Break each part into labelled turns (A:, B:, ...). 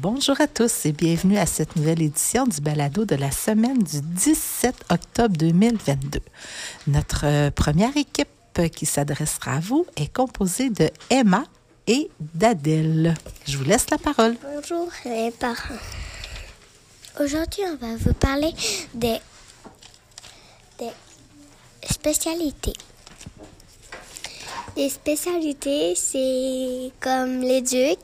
A: Bonjour à tous et bienvenue à cette nouvelle édition du balado de la semaine du 17 octobre 2022. Notre euh, première équipe qui s'adressera à vous est composée de Emma et d'Adèle. Je vous laisse la parole.
B: Bonjour les parents. Aujourd'hui, on va vous parler des, des spécialités. Les spécialités, c'est comme l'éduc.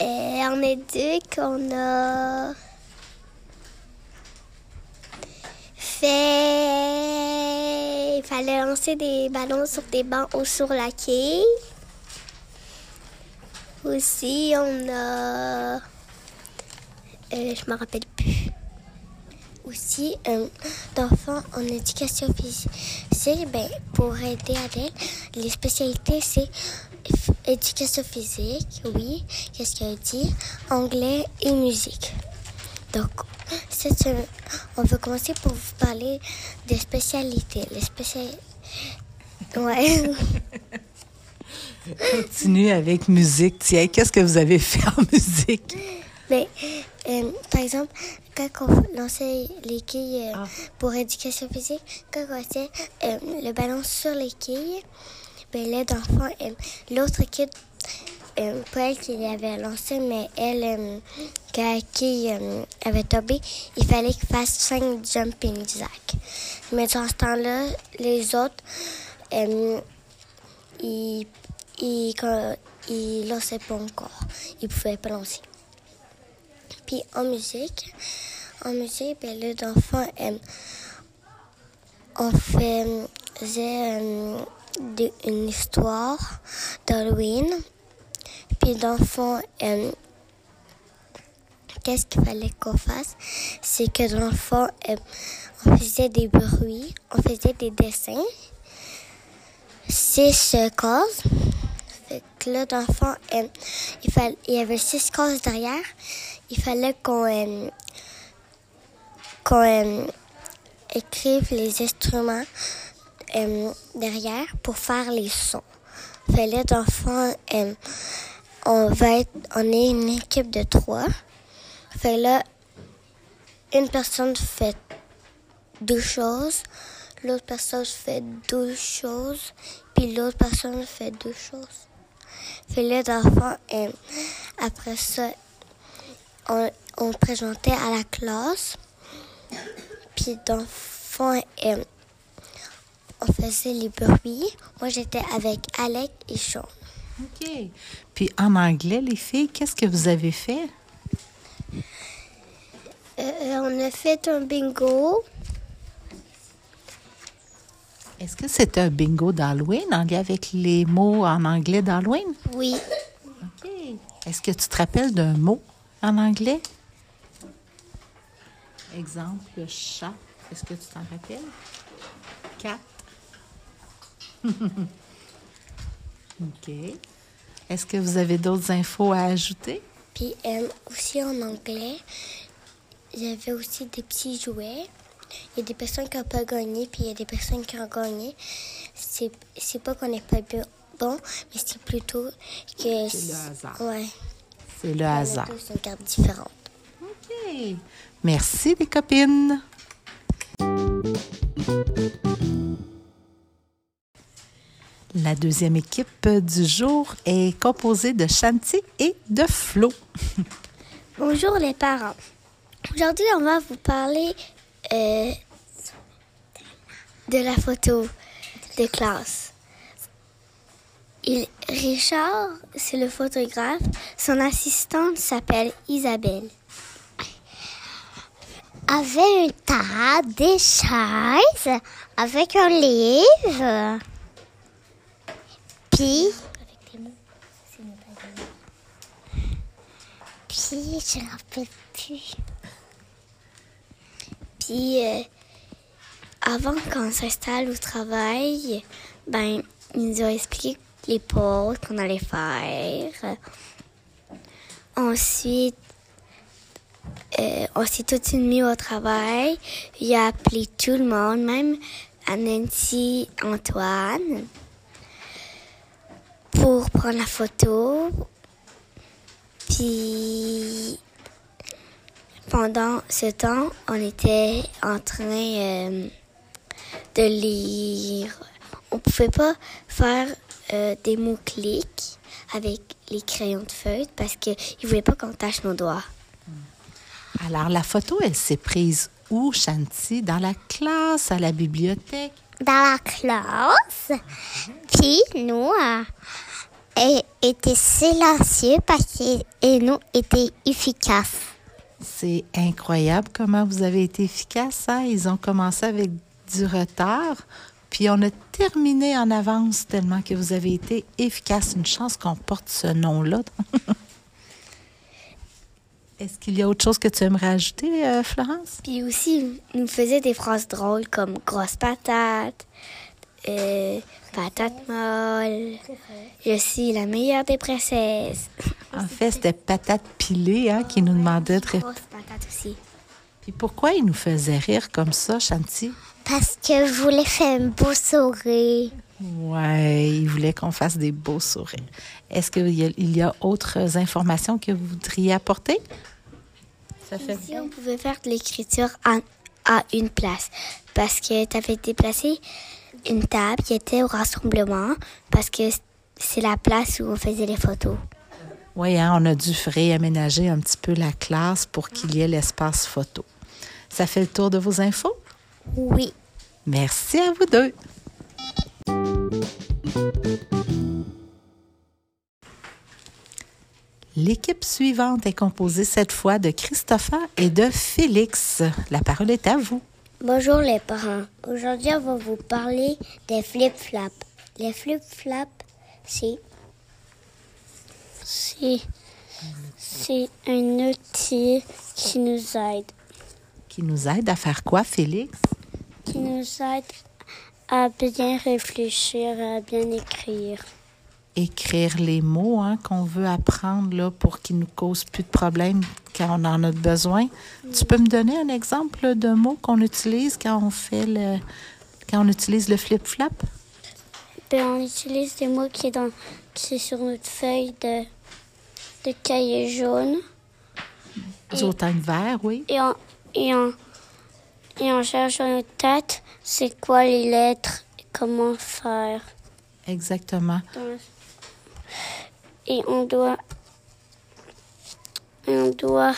B: Et en éduc, on a fait... Il fallait lancer des ballons sur des bancs ou sur la quai. Aussi, on a... Euh, je me rappelle plus. Aussi, euh, d'enfants en éducation physique, ben, pour aider Adèle, les spécialités, c'est éducation physique, oui, qu'est-ce qu'elle dit, anglais et musique. Donc, on veut commencer pour vous parler des spécialités. Les spécialités. Ouais.
A: Continue avec musique. Tiens, qu'est-ce que vous avez fait en musique?
B: Mais, euh, par exemple, quand on lançait les quilles euh, ah. pour éducation physique, quand on lançait euh, le ballon sur les quilles, l'aide d'enfant, l'autre équipe euh, elle qui l'avait lancé, mais elle, euh, qui euh, avait tombé, il fallait qu'il fasse cinq jumping jacks. Mais dans ce temps-là, les autres, euh, ils, ils, ils lançaient pas encore. Ils pouvaient pas lancer. Puis en musique, en musique, ben, là, d'enfants, on faisait une histoire d'Halloween. Puis d'enfant, euh, qu'est-ce qu'il fallait qu'on fasse? C'est que d'enfant, euh, on faisait des bruits, on faisait des dessins. Six cases. Fait là, euh, il, fallait, il y avait six cases derrière. Il fallait qu'on qu'on écrive les instruments derrière pour faire les sons. Fait là, d'enfant, on va être, on est une équipe de trois. Fait là, une personne fait deux choses, l'autre personne fait deux choses, puis l'autre personne fait deux choses. Fait là, d'enfant, et après ça, on, on, présentait à la classe, puis d'enfant, on faisait les bruits. Moi, j'étais avec Alec et Sean.
A: OK. Puis en anglais, les filles, qu'est-ce que vous avez fait?
B: Euh, euh, on a fait un bingo.
A: Est-ce que c'est un bingo d'Halloween en lien avec les mots en anglais d'Halloween?
B: Oui.
A: OK. Est-ce que tu te rappelles d'un mot en anglais? Exemple, chat. Est-ce que tu t'en rappelles? Cat. OK. Est-ce que vous avez d'autres infos à ajouter?
B: Puis euh, aussi en anglais, il y avait aussi des petits jouets. Il y a des personnes qui n'ont pas gagné, puis il y a des personnes qui ont gagné. C'est, c'est pas qu'on n'est pas bon, mais c'est plutôt que...
A: C'est le hasard.
B: Ouais.
A: C'est le hasard.
B: On tous une carte différente.
A: OK. Merci les copines. La deuxième équipe du jour est composée de Shanti et de Flo.
B: Bonjour les parents. Aujourd'hui, on va vous parler euh, de la photo de classe. Richard, c'est le photographe. Son assistante s'appelle Isabelle. Avait une table, des chaises, avec un livre. Puis? Puis, je ne rappelle plus. Puis, euh, avant qu'on s'installe au travail, ben, ils nous ont expliqué les pauses qu'on allait faire. Ensuite, euh, on s'est tout de suite mis au travail. Il a appelé tout le monde, même Nancy, Antoine pour prendre la photo. Puis pendant ce temps, on était en train euh, de lire. On pouvait pas faire euh, des mots-clics avec les crayons de feuille parce qu'ils ne voulaient pas qu'on tâche nos doigts.
A: Alors, la photo, elle s'est prise où, Shanti? Dans la classe, à la bibliothèque?
B: Dans la classe. Puis nous, euh, était silencieux parce que nous était efficaces.
A: C'est incroyable comment vous avez été efficace. Hein? Ils ont commencé avec du retard, puis on a terminé en avance tellement que vous avez été efficace. Une chance qu'on porte ce nom-là. Est-ce qu'il y a autre chose que tu aimerais ajouter, euh, Florence?
B: Puis aussi, nous faisait des phrases drôles comme grosse patate, euh, patate molle, je suis la meilleure des princesses.
A: En fait, c'était patate pilée hein, qui nous demandait de
B: répondre. Grosse patate aussi.
A: Puis pourquoi il nous faisait rire comme ça, Chanty?
B: Parce que je voulais faire un beau sourire.
A: Ouais, il voulait qu'on fasse des beaux sourires. Est-ce qu'il y, y, a autres informations que vous voudriez apporter?
B: Ça fait si on pouvait faire de l'écriture à, à, une place, parce que tu avais déplacé une table qui était au rassemblement, parce que c'est la place où on faisait les photos.
A: Oui, hein, on a dû réaménager un petit peu la classe pour qu'il y ait l'espace photo. Ça fait le tour de vos infos?
B: Oui.
A: Merci à vous deux. L'équipe suivante est composée cette fois de Christopher et de Félix. La parole est à vous.
B: Bonjour les parents. Aujourd'hui, on va vous parler des flip-flops. Les flip-flops, c'est c'est un outil qui nous aide.
A: Qui nous aide à faire quoi, Félix?
B: Qui nous aide à bien réfléchir, à bien écrire.
A: Écrire les mots hein, qu'on veut apprendre là, pour qu'ils nous causent plus de problèmes quand on en a besoin. Tu peux me donner un exemple de mots qu'on utilise quand on fait le quand on utilise le flip-flop?
B: Ben, on utilise des mots qui est, dans, qui est sur notre feuille de, de cahier jaune.
A: Du automne vert, oui.
B: Et on, et, on, et on cherche dans notre tête c'est quoi les lettres et comment faire.
A: Exactement.
B: Et on doit, on doit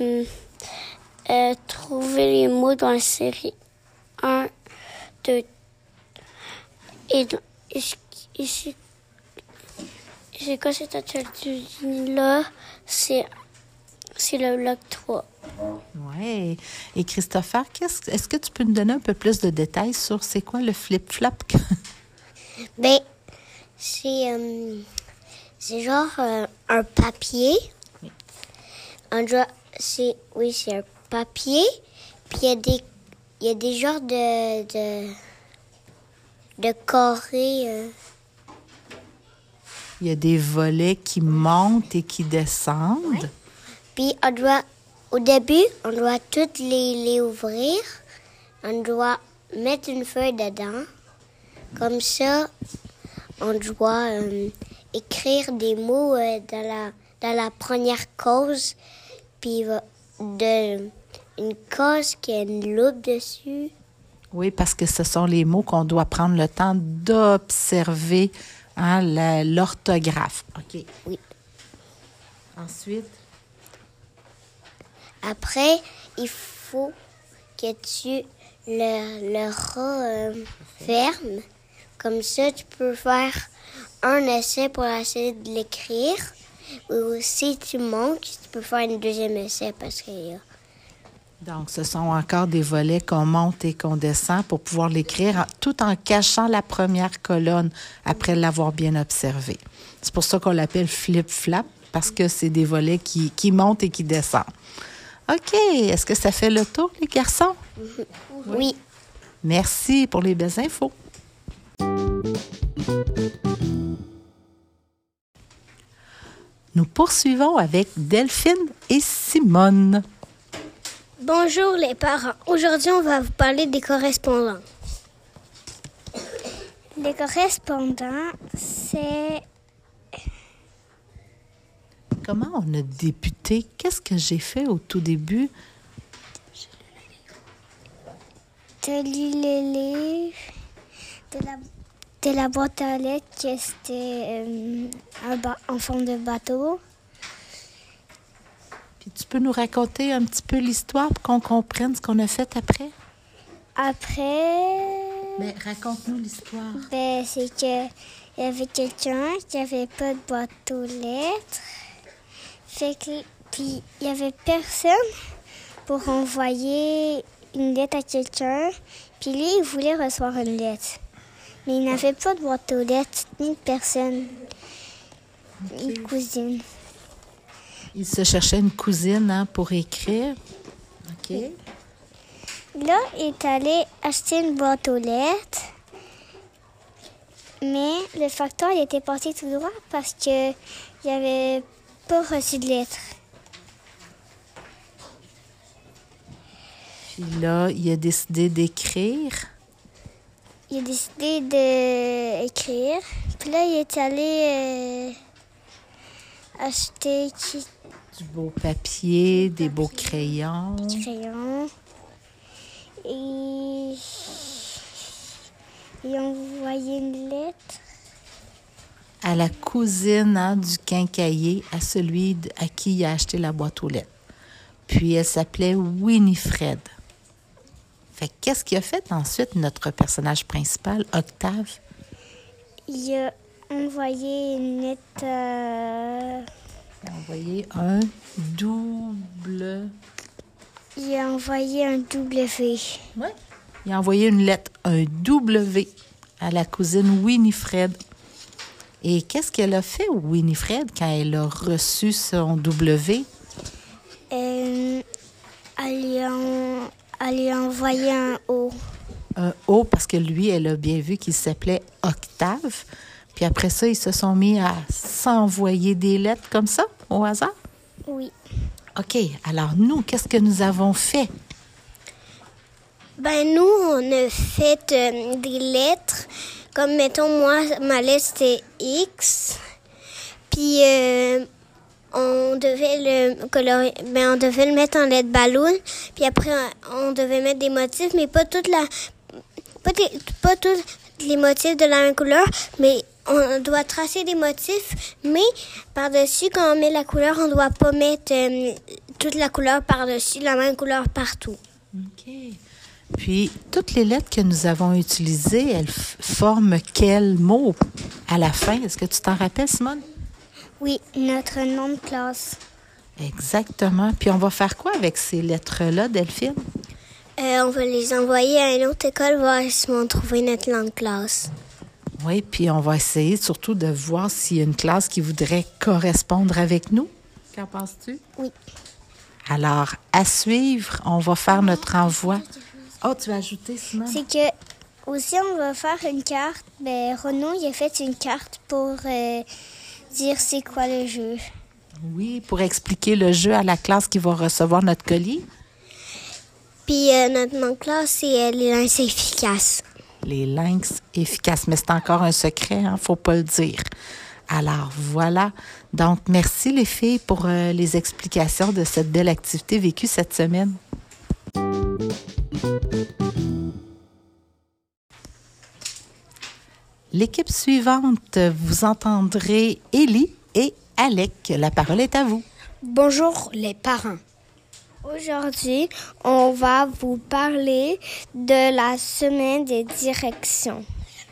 B: euh, trouver les mots dans la série 1, 2, et ici, c'est quoi cette atelier-là? C'est, c'est le bloc 3.
A: Oui. Et Christopher, est-ce que tu peux nous donner un peu plus de détails sur c'est quoi le flip-flop?
B: ben, c'est, euh, c'est genre euh, un papier. Oui. c'est, oui, c'est un papier. Puis il y a des, il y a des genres de, de, de carrés. Euh.
A: Il y a des volets qui montent et qui descendent.
B: Puis on doit au début, on doit toutes les, les ouvrir. On doit mettre une feuille dedans. Comme ça, on doit euh, écrire des mots euh, dans, la, dans la première cause. Puis de, une cause qui a une loupe dessus.
A: Oui, parce que ce sont les mots qu'on doit prendre le temps d'observer hein, l'orthographe. OK.
B: Oui.
A: Ensuite?
B: Après, il faut que tu le, le euh, fermes. Comme ça, tu peux faire un essai pour essayer de l'écrire. Ou si tu manques, tu peux faire un deuxième essai parce que...
A: Donc, ce sont encore des volets qu'on monte et qu'on descend pour pouvoir l'écrire tout en cachant la première colonne après l'avoir bien observé. C'est pour ça qu'on l'appelle flip-flap, parce que c'est des volets qui, qui montent et qui descendent. OK. Est-ce que ça fait le tour, les garçons?
B: Oui.
A: Merci pour les belles infos. Poursuivons avec Delphine et Simone.
B: Bonjour les parents. Aujourd'hui, on va vous parler des correspondants. Les correspondants, c'est
A: comment on a débuté? Qu'est-ce que j'ai fait au tout début?
B: T'as lu les livres de la, de la boîte à lettres c'était euh, un forme de bateau.
A: Puis tu peux nous raconter un petit peu l'histoire pour qu'on comprenne ce qu'on a fait après?
B: Après,
A: Mais raconte-nous l'histoire.
B: ben, c'est que il y avait quelqu'un qui avait pas de boîte aux lettres. Fait que, puis il y avait personne pour envoyer une lettre à quelqu'un. Puis lui, il voulait recevoir une lettre. Mais il n'avait pas de boîte aux lettres, ni de personne, ni de cousine.
A: Il se cherchait une cousine hein, pour écrire. OK.
B: Là, il est allé acheter une boîte aux lettres. Mais le facteur il était parti tout droit parce que il avait pas reçu de lettre.
A: Puis là, il a décidé d'écrire.
B: Il a décidé d'écrire. Puis là, il est allé euh, acheter qui-
A: Du beau papier, des beaux crayons.
B: du crayon. Et il a envoyé une lettre.
A: À la cousine hein, du quincailler, à celui à qui il a acheté la boîte aux lettres. Puis elle s'appelait Winifred. Fait que qu'est-ce qu'il a fait ensuite, notre personnage principal, Octave?
B: Il a envoyé une lettre. euh,
A: Il a envoyé un double.
B: Il a envoyé un W.
A: Ouais. Il a envoyé une lettre, un W, à la cousine Winifred. Et qu'est-ce qu'elle a fait, Winifred, quand elle a reçu son W?
B: Euh, elle, lui a, en- elle lui a envoyé un O.
A: Un O, parce que lui, elle a bien vu qu'il s'appelait Octave. Puis après ça, ils se sont mis à s'envoyer des lettres comme ça, au hasard?
B: Oui.
A: OK, alors nous, qu'est-ce que nous avons fait?
B: Ben, nous, on a fait euh, des lettres. Comme, mettons, moi, ma lettre, c'était X. Puis, euh, on devait le colorier, ben, on devait le mettre en lettres ballon. Puis après, on devait mettre des motifs, mais pas toute la, pas, tous les motifs de la même couleur, mais on doit tracer des motifs, mais par-dessus, quand on met la couleur, on doit pas mettre euh, toute la couleur par-dessus, la même couleur partout.
A: OK. Puis, toutes les lettres que nous avons utilisées, elles forment quel mot à la fin? Est-ce que tu t'en rappelles, Simone?
B: Oui, notre nom de classe.
A: Exactement. Puis, on va faire quoi avec ces lettres-là, Delphine?
B: Euh, on va les envoyer à une autre école voir si vont trouver notre langue classe.
A: Oui, puis on va essayer surtout de voir s'il y a une classe qui voudrait correspondre avec nous. Qu'en penses-tu?
B: Oui.
A: Alors, à suivre, on va faire notre envoi. Oh, tu vas ajouter, Simone?
B: C'est que aussi on va faire une carte. Ben Renaud il a fait une carte pour euh, dire c'est quoi le jeu.
A: Oui, pour expliquer le jeu à la classe qui va recevoir notre colis.
B: Puis euh, notre nom de classe c'est euh, les lynx efficaces.
A: Les lynx efficaces. Mais c'est encore un secret, hein? faut pas le dire. Alors, voilà. Donc, merci les filles pour euh, les explications de cette belle activité vécue cette semaine. L'équipe suivante, vous entendrez Élie et Alec. La parole est à vous.
B: Bonjour les parents. Aujourd'hui, on va vous parler de la semaine des directions.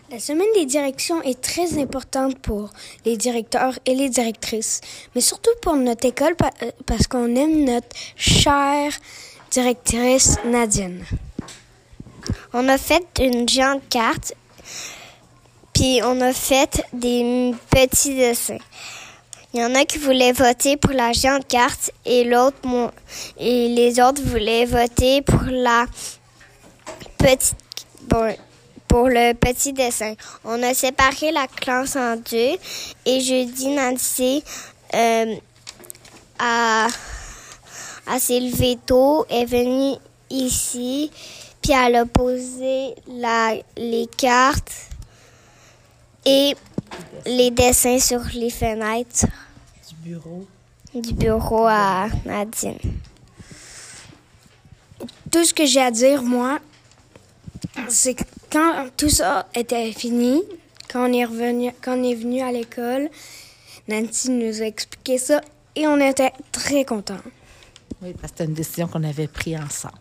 C: La semaine des directions est très importante pour les directeurs et les directrices, mais surtout pour notre école euh, parce qu'on aime notre chère directrice Nadine.
B: On a fait une géante carte, on a fait des petits dessins. Il y en a qui voulaient voter pour la géante carte et l'autre et les autres voulaient voter pour la petite bon, pour le petit dessin. On a séparé la classe en deux et jeudi Nancy euh, a à s'est levée tôt, est venue ici, puis elle a posé les cartes et les dessins sur les fenêtres
A: Du bureau.
B: du bureau à Nadine.
C: Tout ce que j'ai à dire, moi, c'est que quand tout ça était fini, quand on est revenu, quand on est venu à l'école, Nancy nous a expliqué ça et on était très contents.
A: Oui, parce que c'était une décision qu'on avait prise ensemble.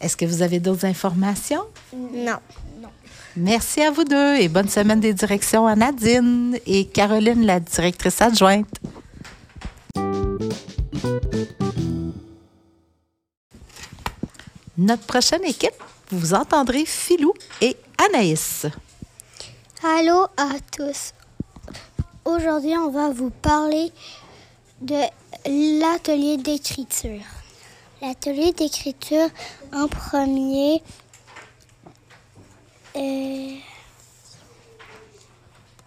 A: Est-ce que vous avez d'autres informations?
B: Non.
A: Merci à vous deux et bonne semaine des directions à Nadine et Caroline, la directrice adjointe. Notre prochaine équipe, vous entendrez Philou et Anaïs.
B: Allô à tous. Aujourd'hui, on va vous parler de l'atelier d'écriture. L'atelier d'écriture, en premier, euh,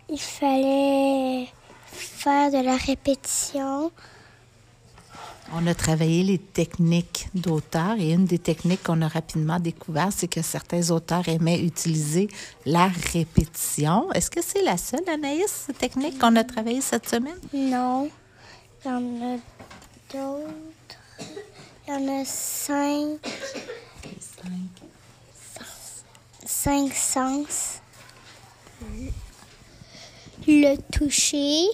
B: il fallait faire de la répétition.
A: On a travaillé les techniques d'auteur et une des techniques qu'on a rapidement découvert, c'est que certains auteurs aimaient utiliser la répétition. Est-ce que c'est la seule, Anaïs, technique qu'on a travaillée cette semaine?
B: Non, il y en a d'autres. Il y en a cinq, cinq sens. Le toucher.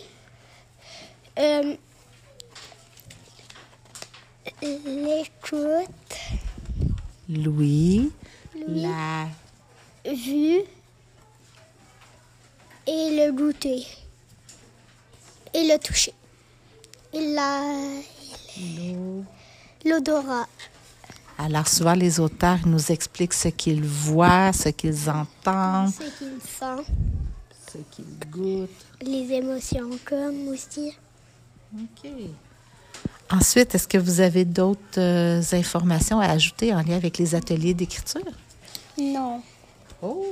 B: euh, L'écoute.
A: Louis, la
B: vue. Et le goûter. Et le toucher. Et la l'odorat
A: Alors, souvent, les auteurs nous expliquent ce qu'ils voient, ce qu'ils entendent,
B: ce qu'il sent
A: ce qu'ils goûtent.
B: les émotions comme aussi
A: OK. Ensuite, est-ce que vous avez d'autres euh, informations à ajouter en lien avec les ateliers d'écriture?
B: non
A: Oh!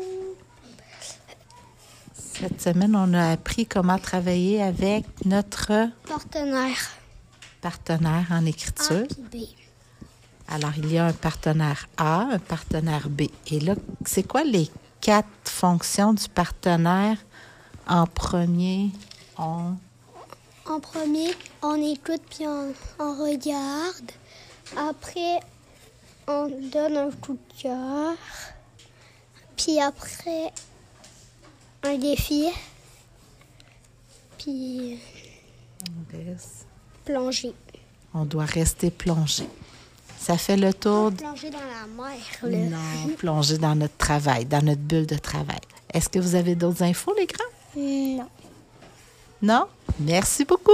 A: Cette semaine, on a appris comment travailler avec notre
B: partenaire
A: partenaire en écriture.
B: B
A: Alors, il y a un partenaire A, un partenaire B. Et là, c'est quoi les quatre fonctions du partenaire en premier? On...
B: en premier on écoute puis on, on regarde après on donne un coup de cœur puis après un défi puis plonger
A: On doit rester plongé. Ça fait le tour de...
B: plonger dans la mer là.
A: Non, plonger dans notre travail, dans notre bulle de travail. Est-ce que vous avez d'autres infos, les grands?
B: non
A: Non? Merci beaucoup.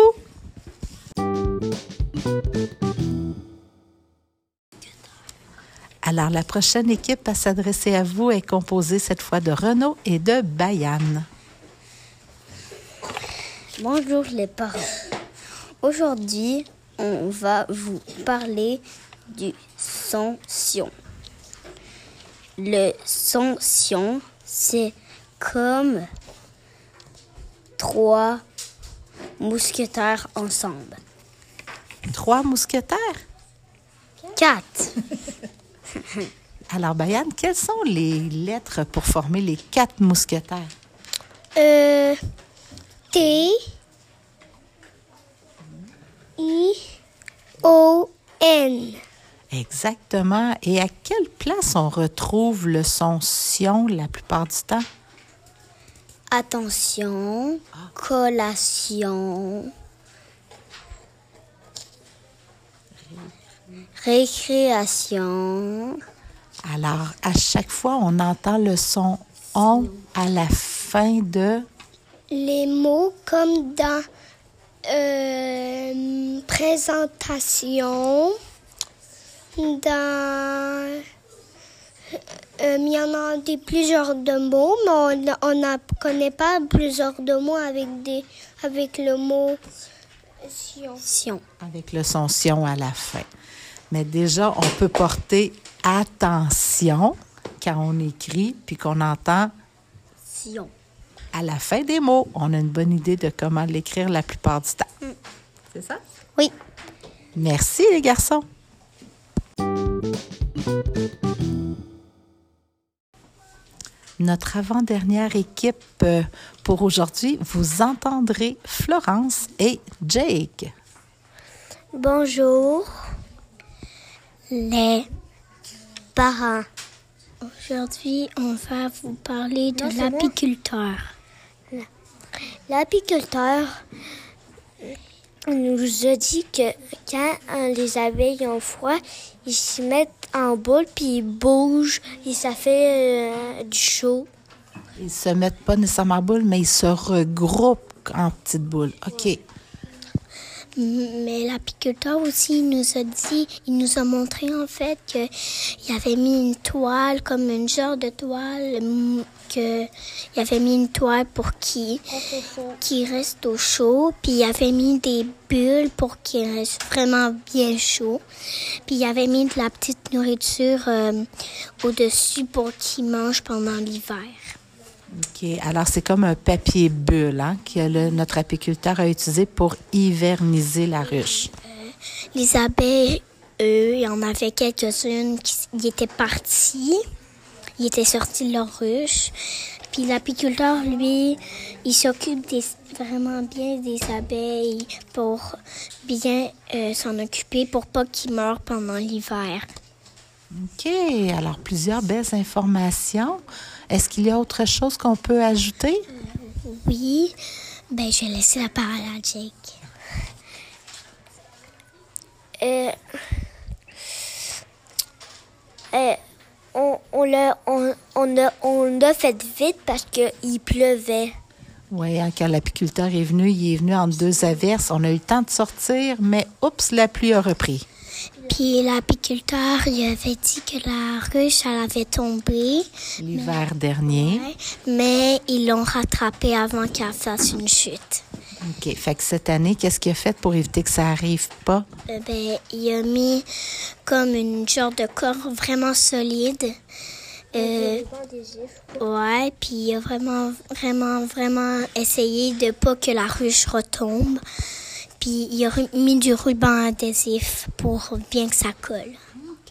A: Alors, la prochaine équipe à s'adresser à vous est composée cette fois de Renaud et de Bayane.
D: Bonjour les parents. Aujourd'hui, on va vous parler du son-sion. Le son-sion, c'est comme trois mousquetaires ensemble.
A: Trois mousquetaires?
D: Quatre.
A: Alors, Bayane, quelles sont les lettres pour former les quatre mousquetaires?
B: Euh, T I O N
A: Exactement. Et à quelle place on retrouve le son sion la plupart du temps?
D: Attention, collation, récréation,
A: Alors, à chaque fois, on entend le son on à la fin de.
B: les mots comme dans euh, présentation, dans... euh, il y en a des plusieurs de mots, mais on ne connaît pas plusieurs de mots avec, des, avec le mot sion.
D: sion.
A: avec le son sion à la fin. Mais déjà, on peut porter attention quand on écrit puis qu'on entend
D: Sion.
A: à la fin des mots. On a une bonne idée de comment l'écrire la plupart du temps. C'est ça?
B: Oui.
A: Merci, les garçons. Notre avant-dernière équipe euh, pour aujourd'hui, vous entendrez Florence et Jake.
B: Bonjour, les parents. Aujourd'hui, on va vous parler de l'apiculteur. L'apiculteur nous a dit que quand les abeilles ont froid, ils se mettent en boule puis ils bougent et ça fait euh, du chaud.
A: Ils se mettent pas nécessairement en boule, mais ils se regroupent en petites boules. OK.
B: Mais l'apiculteur aussi nous a dit, il nous a montré en fait qu'il avait mis une toile, comme une genre de toile, mm, que il avait mis une toile pour qu'il qu'il reste au chaud, puis il avait mis des bulles pour qu'il reste vraiment bien chaud, puis il avait mis de la petite nourriture euh, au-dessus pour qu'il mange pendant l'hiver.
A: OK. Alors, c'est comme un papier bulle hein, que le- notre apiculteur a utilisé pour hiverniser la ruche.
B: Les abeilles, eux, il y en avait quelques-unes qui étaient partis. Ils étaient sortis de leur ruche. Puis l'apiculteur, lui, il s'occupe des- vraiment bien des abeilles pour bien euh, s'en occuper pour pas qu'ils meurent pendant l'hiver.
A: OK. Alors, plusieurs belles informations. Est-ce qu'il y a autre chose qu'on peut ajouter?
B: Oui, ben je vais laisser la parole à Jake. Euh, euh, on, on l'a on, on a, on l'a fait vite parce qu'il pleuvait.
A: Oui, hein, quand l'apiculteur est venu, il est venu en deux averses. On a eu le temps de sortir, mais oups, la pluie a repris.
B: Puis l'apiculteur, il avait dit que la ruche, elle avait tombé,
A: L'hiver dernier.
B: ouais, mais ils l'ont rattrapée avant qu'elle fasse une chute.
A: OK. Fait que cette année, qu'est-ce qu'il a fait pour éviter que ça arrive pas?
B: Euh, ben, il a mis comme une genre de corps vraiment solide. Euh, ouais, puis il a vraiment, vraiment, vraiment essayé de pas que la ruche retombe. Puis il a mis du ruban adhésif pour bien que ça colle.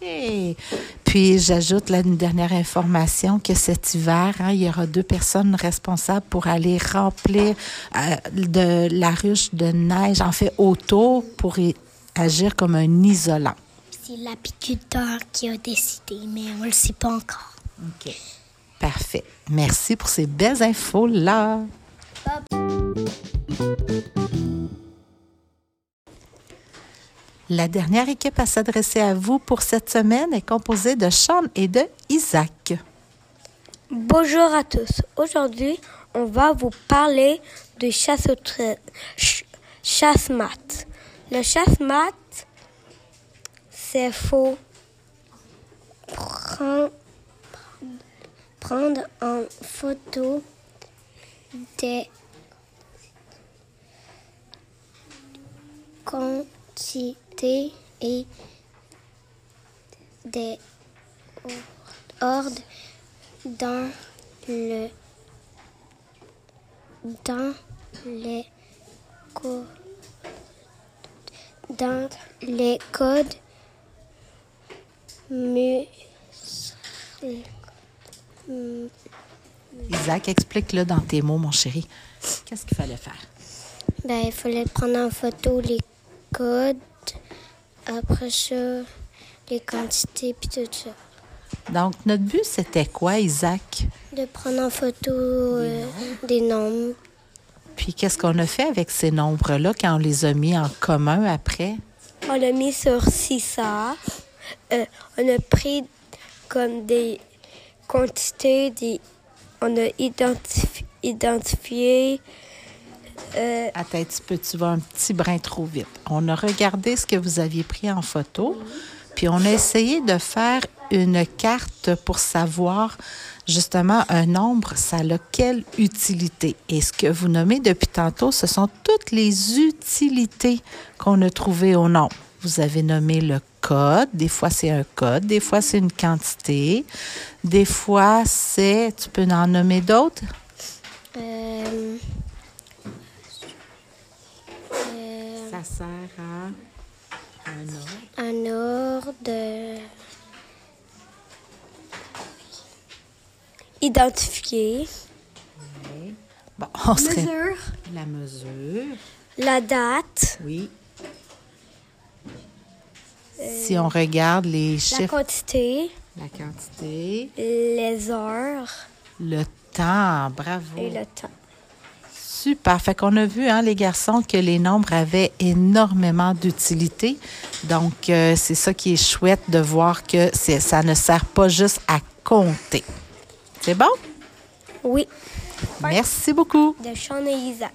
A: OK. Puis, j'ajoute là une dernière information que cet hiver, hein, il y aura deux personnes responsables pour aller remplir euh, de la ruche de neige, en fait, autour pour y agir comme un isolant.
B: C'est l'apiculteur qui a décidé, mais on le sait pas encore.
A: OK. Parfait. Merci pour ces belles infos-là. La dernière équipe à s'adresser à vous pour cette semaine est composée de Sean et de Isaac.
C: Bonjour à tous. Aujourd'hui, on va vous parler de chasse chasse-mat. Le chasse-mat, c'est faut
B: Prends- prendre en photo des quantités et des ordres dans le dans les co- dans les codes mu-
A: Isaac, explique-le dans tes mots, mon chéri. Qu'est-ce qu'il fallait faire?
B: Ben, il fallait prendre en photo les codes, après ça, les quantités, puis tout ça.
A: Donc, notre but, c'était quoi, Isaac?
B: De prendre en photo euh, des nombres.
A: Puis, qu'est-ce qu'on a fait avec ces nombres-là quand on les a mis en commun après?
C: On l'a mis sur CISA. Euh, on a pris comme des quantités, des, on a identifi- identifié. Euh,
A: Attends un petit peu, tu vas un petit brin trop vite. On a regardé ce que vous aviez pris en photo, puis on a essayé de faire une carte pour savoir justement un nombre, ça a quelle utilité. Et ce que vous nommez depuis tantôt, ce sont toutes les utilités qu'on a trouvées au nombre. Vous avez nommé le code, des fois c'est un code, des fois c'est une quantité, des fois c'est, tu peux en nommer d'autres?
B: Euh, euh,
A: Ça sert à un ordre.
B: un ordre de...
C: identifié.
A: Bon, on serait la mesure.
C: La date,
A: Oui. si on regarde les
C: La
A: chiffres,
C: quantité,
A: la quantité,
C: les heures
A: le temps, bravo.
C: et le temps.
A: Super. Fait qu'on a vu, hein, les garçons, que les nombres avaient énormément d'utilité. Donc, euh, c'est ça qui est chouette de voir que ça ne sert pas juste à compter. C'est bon?
C: Oui,
A: Merci beaucoup.
C: de Sean et Isa.